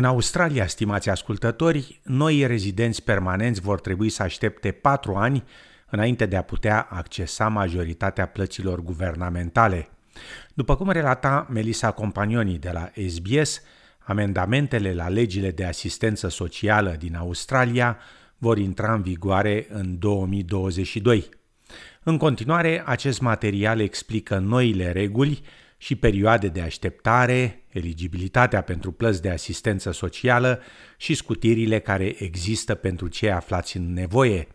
În Australia, stimați ascultători, noi rezidenți permanenți vor trebui să aștepte patru ani înainte de a putea accesa majoritatea plăților guvernamentale. După cum relata Melissa Companioni de la SBS, amendamentele la legile de asistență socială din Australia vor intra în vigoare în 2022. În continuare, acest material explică noile reguli și perioade de așteptare, eligibilitatea pentru plăți de asistență socială și scutirile care există pentru cei aflați în nevoie.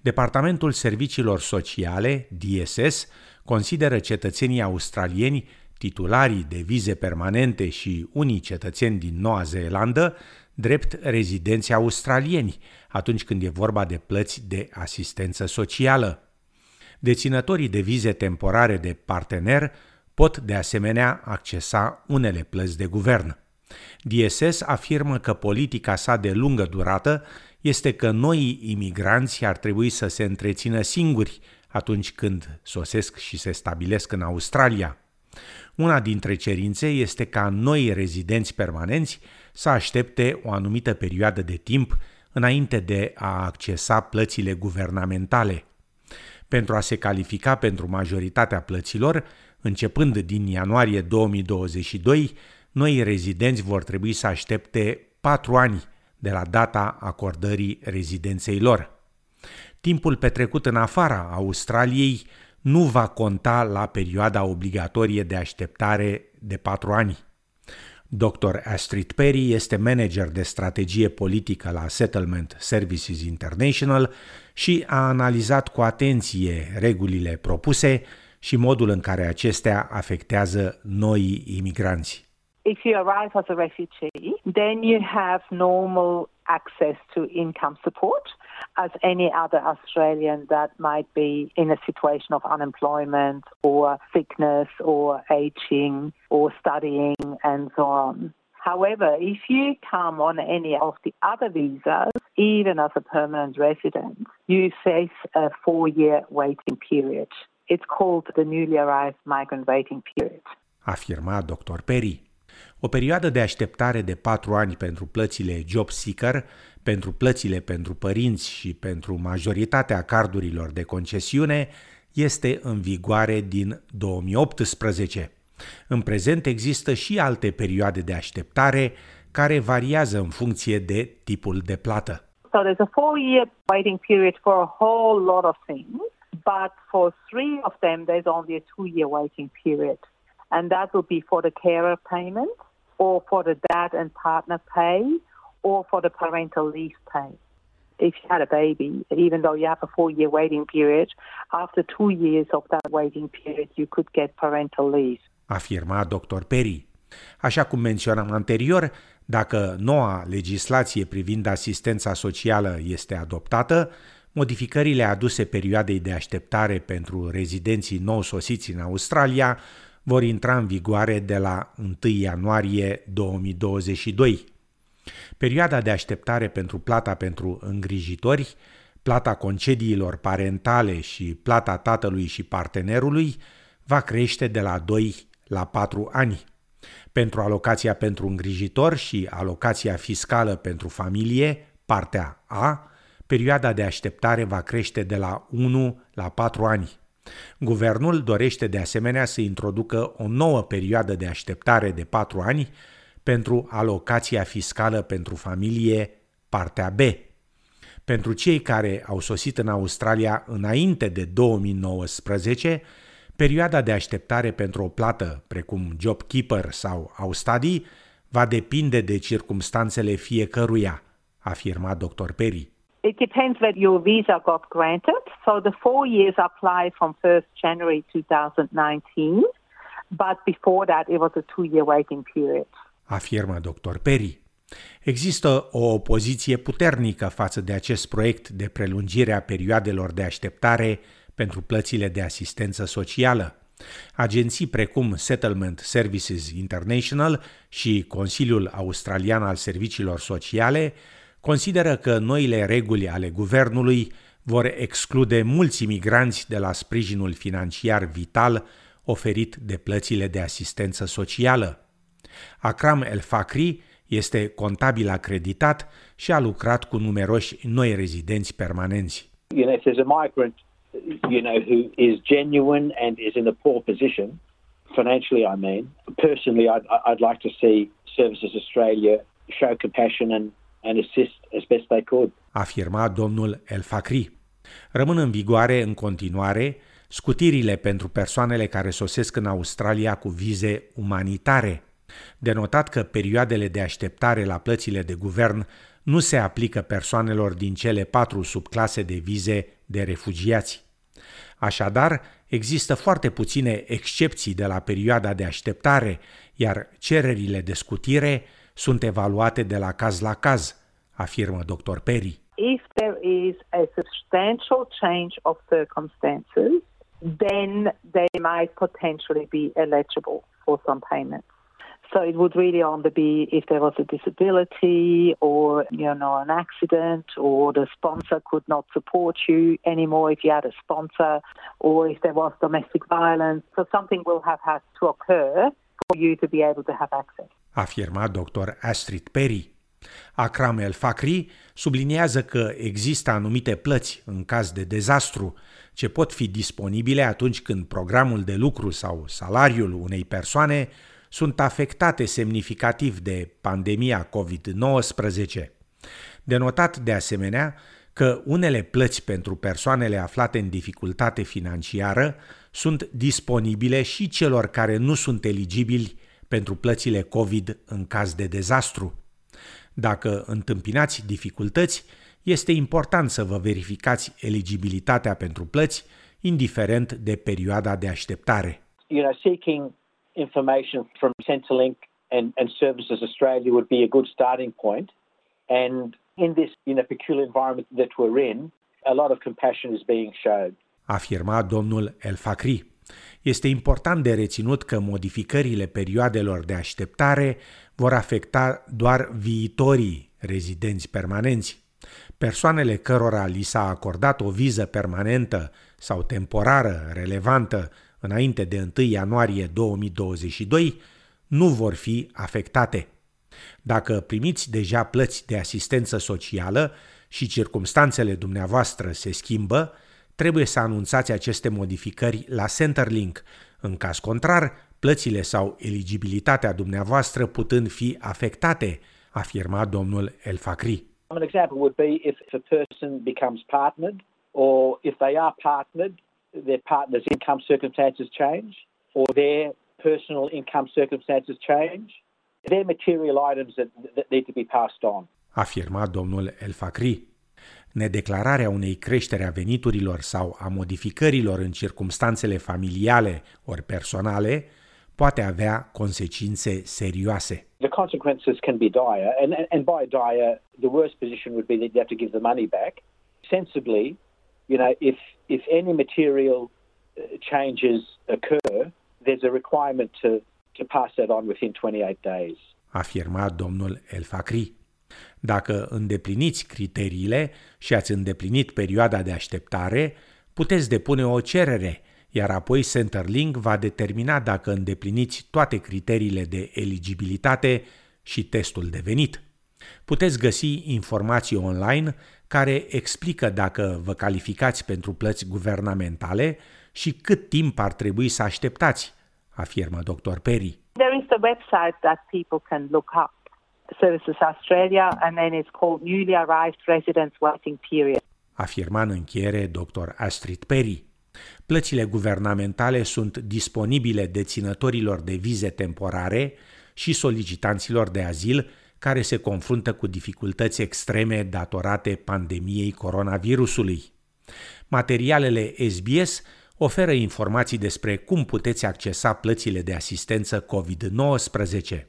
Departamentul Serviciilor Sociale, DSS, consideră cetățenii australieni titularii de vize permanente și unii cetățeni din Noua Zeelandă drept rezidenți australieni atunci când e vorba de plăți de asistență socială. Deținătorii de vize temporare de partener pot de asemenea accesa unele plăți de guvern. DSS afirmă că politica sa de lungă durată este că noi imigranți ar trebui să se întrețină singuri atunci când sosesc și se stabilesc în Australia. Una dintre cerințe este ca noi rezidenți permanenți să aștepte o anumită perioadă de timp înainte de a accesa plățile guvernamentale. Pentru a se califica pentru majoritatea plăților, începând din ianuarie 2022, noi rezidenți vor trebui să aștepte patru ani de la data acordării rezidenței lor. Timpul petrecut în afara Australiei nu va conta la perioada obligatorie de așteptare de patru ani. Dr. Astrid Perry este manager de strategie politică la Settlement Services International și a analizat cu atenție regulile propuse și modul în care acestea afectează noi imigranți. If you arrive as a refugee, then you have normal access to income support as any other Australian that might be in a situation of unemployment or sickness or aging or studying and so on. However, if you come on any of the other visas, even as a permanent resident, you face a four year waiting period. It's called the newly arrived migrant waiting period. Afirma Dr. Perry. O perioadă de așteptare de patru ani pentru plățile Job Seeker, pentru plățile pentru părinți și pentru majoritatea cardurilor de concesiune este în vigoare din 2018. În prezent există și alte perioade de așteptare care variază în funcție de tipul de plată. So there's a four-year waiting period for a whole lot of things, but for three of them there's only a two-year waiting period. And that will be for the carer payment, or for the dad and partner pay, or for the parental leave pay. If you had a baby, even though you have a four year waiting period, after two years of that waiting period, you could get parental leave. Afirma Dr. Perry. Așa cum menționam anterior, dacă noua legislație privind asistența socială este adoptată, modificările aduse perioadei de așteptare pentru rezidenții nou sosiți în Australia vor intra în vigoare de la 1 ianuarie 2022. Perioada de așteptare pentru plata pentru îngrijitori, plata concediilor parentale și plata tatălui și partenerului va crește de la 2 la 4 ani. Pentru alocația pentru îngrijitor și alocația fiscală pentru familie, partea A, perioada de așteptare va crește de la 1 la 4 ani. Guvernul dorește de asemenea să introducă o nouă perioadă de așteptare de 4 ani pentru alocația fiscală pentru familie, partea B. Pentru cei care au sosit în Australia înainte de 2019, perioada de așteptare pentru o plată, precum JobKeeper sau Austudy, va depinde de circumstanțele fiecăruia, afirma dr. Perry. It depends whether your visa got granted. So the four years apply from 1st January 2019, but before that it was a two-year waiting period. Afirmă dr. Perry. Există o opoziție puternică față de acest proiect de prelungire a perioadelor de așteptare pentru plățile de asistență socială. Agenții precum Settlement Services International și Consiliul Australian al Serviciilor Sociale consideră că noile reguli ale guvernului vor exclude mulți imigranți de la sprijinul financiar vital oferit de plățile de asistență socială. Akram El Fakri Este contabil acreditat și a lucrat cu numeroși noi rezidenți permanenți. You know, if there's a migrant, you know, who is genuine and is in a poor position, financially, I mean, personally, I'd, I'd like to see Services Australia show compassion and, and assist as best they could. Afirma domnul El Fakri. Rămân în vigoare în continuare scutirile pentru persoanele care sosesc în Australia cu vize umanitare. Denotat că perioadele de așteptare la plățile de guvern nu se aplică persoanelor din cele patru subclase de vize de refugiați. Așadar, există foarte puține excepții de la perioada de așteptare, iar cererile de scutire sunt evaluate de la caz la caz, afirmă dr. Perry. If there is a substantial change of circumstances, then they might potentially be eligible for some payments. So it would really only be if there was a disability or you know an accident or the sponsor could not support you anymore if you had a sponsor or if there was domestic violence. So something will have had to occur for you to be able to have access. Afirma Dr. Astrid Perry. Akram El Fakri subliniază că există anumite plăți în caz de dezastru ce pot fi disponibile atunci când programul de lucru sau salariul unei persoane sunt afectate semnificativ de pandemia COVID-19. Denotat de asemenea că unele plăți pentru persoanele aflate în dificultate financiară sunt disponibile și celor care nu sunt eligibili pentru plățile COVID în caz de dezastru. Dacă întâmpinați dificultăți, este important să vă verificați eligibilitatea pentru plăți, indiferent de perioada de așteptare. You know, seeking information from Centrelink and, and Services Australia would be a good starting point. And in this in a peculiar environment that we're in, a lot of compassion is being shown. Afirma domnul El Fakri. Este important de reținut că modificările perioadelor de așteptare vor afecta doar viitorii rezidenți permanenți. Persoanele cărora li s-a acordat o viză permanentă sau temporară relevantă înainte de 1 ianuarie 2022 nu vor fi afectate. Dacă primiți deja plăți de asistență socială și circumstanțele dumneavoastră se schimbă, trebuie să anunțați aceste modificări la Centerlink. În caz contrar, plățile sau eligibilitatea dumneavoastră putând fi afectate, afirma domnul El Fakri. An example would be if a person becomes partnered or if they are partnered their partner's income circumstances change or their personal income circumstances change, they're material items that, that need to be passed on. Afirma domnul El Fakri. Nedeclararea unei creșteri a veniturilor sau a modificărilor în circumstanțele familiale ori personale poate avea consecințe serioase. The consequences can be dire, and, and by dire, the worst position would be that you have to give the money back. Sensibly, you know, if if any material uh, changes occur, there's a requirement to to pass that on within 28 days. Afirma domnul El Fakri. Dacă îndepliniți criteriile și ați îndeplinit perioada de așteptare, puteți depune o cerere, iar apoi Centerlink va determina dacă îndepliniți toate criteriile de eligibilitate și testul de venit. Puteți găsi informații online care explică dacă vă calificați pentru plăți guvernamentale și cât timp ar trebui să așteptați, afirmă dr. Perry. There is a website that people can look up, Services Australia, and then it's called Newly Arrived Residents Waiting Period. Afirma în încheiere dr. Astrid Perry. Plățile guvernamentale sunt disponibile deținătorilor de vize temporare și solicitanților de azil care se confruntă cu dificultăți extreme datorate pandemiei coronavirusului. Materialele SBS oferă informații despre cum puteți accesa plățile de asistență COVID-19.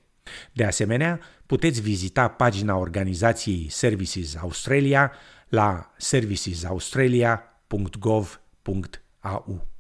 De asemenea, puteți vizita pagina organizației Services Australia la servicesaustralia.gov.au.